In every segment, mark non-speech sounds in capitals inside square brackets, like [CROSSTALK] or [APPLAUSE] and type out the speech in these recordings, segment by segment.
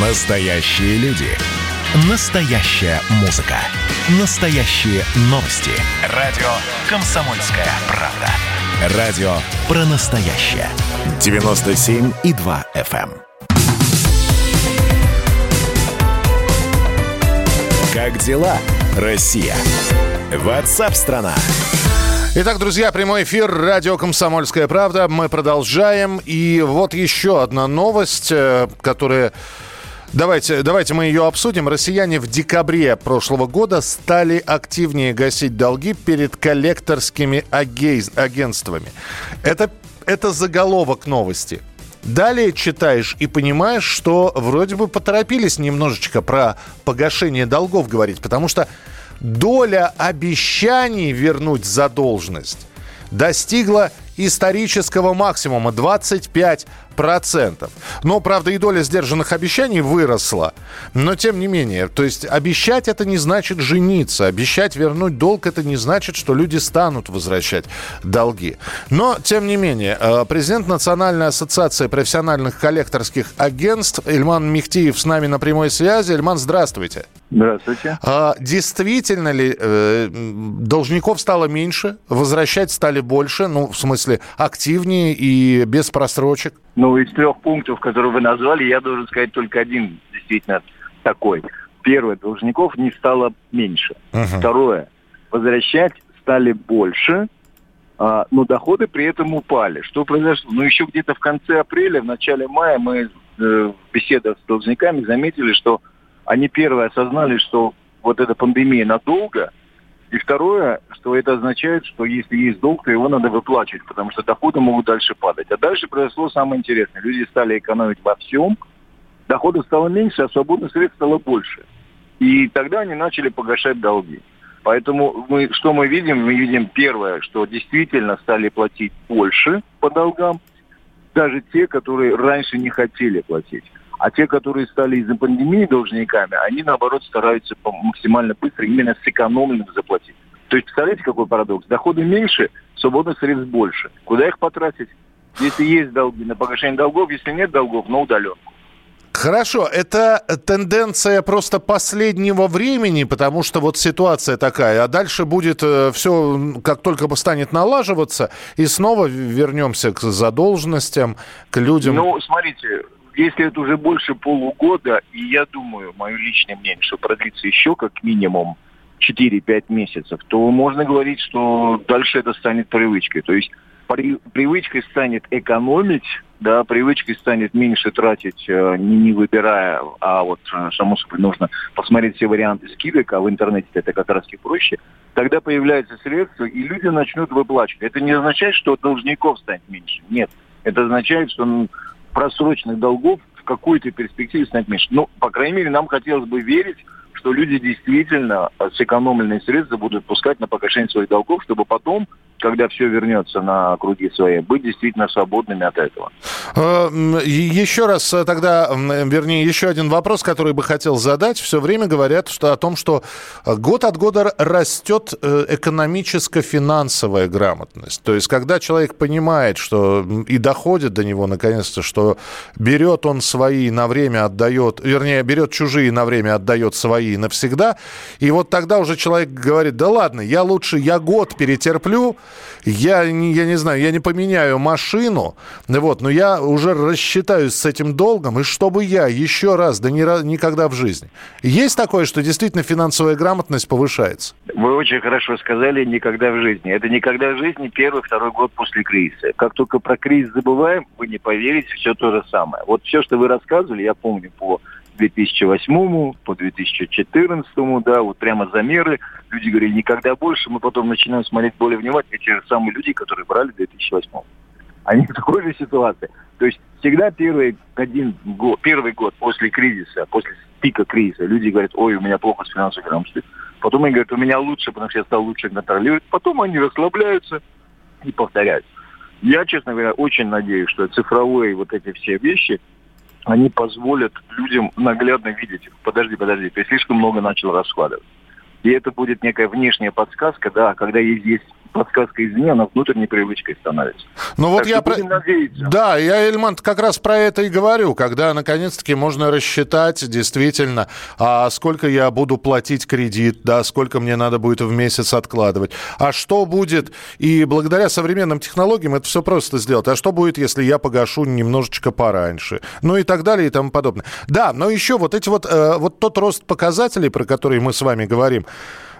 Настоящие люди. Настоящая музыка. Настоящие новости. Радио «Комсомольская правда». Радио про настоящее. 97,2 FM. эм. Как дела, Россия? Ватсап-страна! Итак, друзья, прямой эфир, радио «Комсомольская правда». Мы продолжаем. И вот еще одна новость, э, которая... Давайте, давайте мы ее обсудим. Россияне в декабре прошлого года стали активнее гасить долги перед коллекторскими агентствами. Это, это заголовок новости. Далее читаешь и понимаешь, что вроде бы поторопились немножечко про погашение долгов говорить, потому что доля обещаний вернуть задолженность достигла исторического максимума 25%. Но, правда, и доля сдержанных обещаний выросла. Но, тем не менее, то есть обещать это не значит жениться. Обещать вернуть долг это не значит, что люди станут возвращать долги. Но, тем не менее, э, президент Национальной ассоциации профессиональных коллекторских агентств Ильман Мехтиев с нами на прямой связи. Ильман, здравствуйте. Здравствуйте. А действительно ли э, должников стало меньше, возвращать стали больше, ну, в смысле, активнее и без просрочек? Ну, из трех пунктов, которые вы назвали, я должен сказать только один действительно такой. Первое, должников не стало меньше. Мгм. Второе, возвращать стали больше, а, но доходы при этом упали. Что произошло? Ну, еще где-то в конце апреля, в начале мая мы э, в беседах с должниками заметили, что они первые осознали, что вот эта пандемия надолго, и второе, что это означает, что если есть долг, то его надо выплачивать, потому что доходы могут дальше падать. А дальше произошло самое интересное. Люди стали экономить во всем, доходов стало меньше, а свободных средств стало больше. И тогда они начали погашать долги. Поэтому мы, что мы видим? Мы видим первое, что действительно стали платить больше по долгам, даже те, которые раньше не хотели платить. А те, которые стали из-за пандемии должниками, они, наоборот, стараются максимально быстро именно сэкономленным заплатить. То есть, представляете, какой парадокс? Доходы меньше, свободных средств больше. Куда их потратить? Если есть долги на погашение долгов, если нет долгов, на удаленку. Хорошо, это тенденция просто последнего времени, потому что вот ситуация такая, а дальше будет все, как только станет налаживаться, и снова вернемся к задолженностям, к людям. Ну, смотрите, если это уже больше полугода, и я думаю, мое личное мнение, что продлится еще как минимум 4-5 месяцев, то можно говорить, что дальше это станет привычкой. То есть при- привычкой станет экономить, да, привычкой станет меньше тратить, э, не, не выбирая, а вот, э, само собой, нужно посмотреть все варианты скидок, а в интернете это как раз и проще, тогда появляются средства, и люди начнут выплачивать. Это не означает, что должников станет меньше. Нет. Это означает, что м, просроченных долгов в какой-то перспективе станет меньше. Ну, по крайней мере, нам хотелось бы верить, что люди действительно э, сэкономленные средства будут пускать на погашение своих долгов, чтобы потом, когда все вернется на круги свои, быть действительно свободными от этого. Э, Еще раз э, тогда, вернее, еще один вопрос, который бы хотел задать. Все время говорят что, о том, что э, год от года растет экономическо-финансовая грамотность. То есть, когда человек понимает, что и доходит до него наконец-то, что берет он свои на время отдает, вернее, берет чужие на время отдает свои навсегда, и вот тогда уже человек говорит, да ладно, я лучше, я год перетерплю, я, я не знаю, я не поменяю машину, вот, но я уже рассчитаюсь с этим долгом, и чтобы я еще раз, да ни никогда в жизни. Есть такое, что действительно финансовая грамотность повышается? Вы очень хорошо сказали «никогда в жизни». Это «никогда в жизни» первый, второй год после кризиса. Как только про кризис забываем, вы не поверите, все то же самое. Вот все, что вы рассказывали, я помню по 2008, по 2014, да, вот прямо замеры. Люди говорили «никогда больше». Мы потом начинаем смотреть более внимательно. Те же самые люди, которые брали в 2008. Они в такой же ситуации. То есть всегда первый, один год, первый год после кризиса, после пика кризиса, люди говорят, ой, у меня плохо с финансовой грамотностью. Потом они говорят, у меня лучше, потому что я стал лучше контролировать. Потом они расслабляются и повторяют. Я, честно говоря, очень надеюсь, что цифровые вот эти все вещи, они позволят людям наглядно видеть, подожди, подожди, ты слишком много начал раскладывать. И это будет некая внешняя подсказка, да, когда есть, есть подсказка извне, она внутренней привычкой становится. Ну вот так я про... надеяться. Да, я, Эльман, как раз про это и говорю, когда наконец-таки можно рассчитать действительно, а сколько я буду платить кредит, да, сколько мне надо будет в месяц откладывать, а что будет, и благодаря современным технологиям это все просто сделать, а что будет, если я погашу немножечко пораньше, ну и так далее и тому подобное. Да, но еще вот эти вот, э, вот тот рост показателей, про который мы с вами говорим,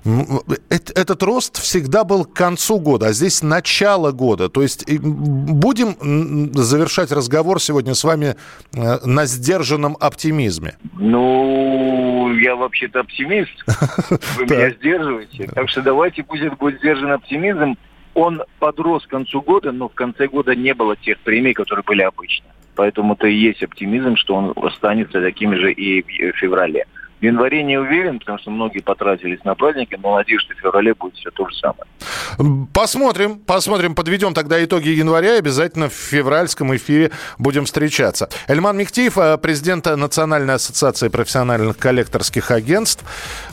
этот рост всегда был к концу года, а здесь начало года. То есть будем завершать разговор сегодня с вами э, на сдержанном оптимизме. Ну, я вообще-то оптимист. [LAUGHS] Вы меня сдерживаете. Так что давайте будет будет сдержан оптимизм. Он подрос к концу года, но в конце года не было тех премий, которые были обычно. Поэтому это и есть оптимизм, что он останется таким же и в феврале. В январе не уверен, потому что многие потратились на праздники, надеюсь, что в феврале будет все то же самое. Посмотрим, посмотрим, подведем тогда итоги января обязательно в февральском эфире будем встречаться. Эльман Мехтиев, э, президент Национальной ассоциации профессиональных коллекторских агентств.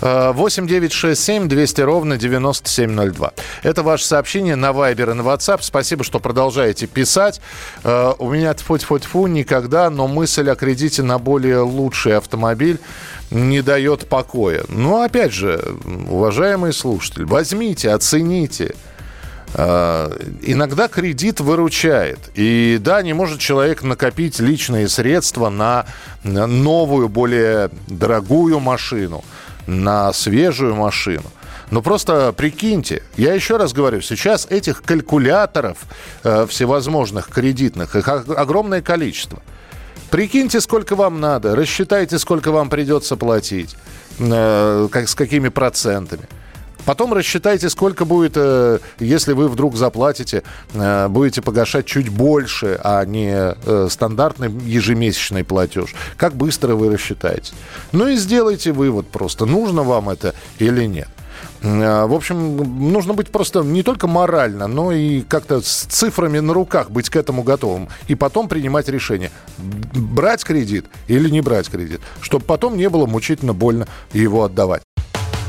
8 9 6 7 200 ровно 9702. Это ваше сообщение на Viber и на WhatsApp. Спасибо, что продолжаете писать. Э, у меня тьфу-тьфу-тьфу никогда, но мысль о кредите на более лучший автомобиль не дает покоя. Но опять же, уважаемые слушатели, возьмите, оцените. А, иногда кредит выручает. И да, не может человек накопить личные средства на новую, более дорогую машину, на свежую машину. Но просто прикиньте, я еще раз говорю, сейчас этих калькуляторов э, всевозможных кредитных, их огромное количество – Прикиньте, сколько вам надо, рассчитайте, сколько вам придется платить, э, как, с какими процентами. Потом рассчитайте, сколько будет, э, если вы вдруг заплатите, э, будете погашать чуть больше, а не э, стандартный ежемесячный платеж. Как быстро вы рассчитаете. Ну и сделайте вывод просто, нужно вам это или нет. В общем, нужно быть просто не только морально, но и как-то с цифрами на руках быть к этому готовым. И потом принимать решение, брать кредит или не брать кредит, чтобы потом не было мучительно больно его отдавать.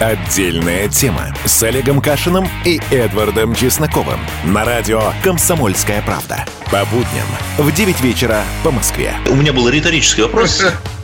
Отдельная тема с Олегом Кашиным и Эдвардом Чесноковым на радио «Комсомольская правда». По будням в 9 вечера по Москве. У меня был риторический вопрос. [LAUGHS]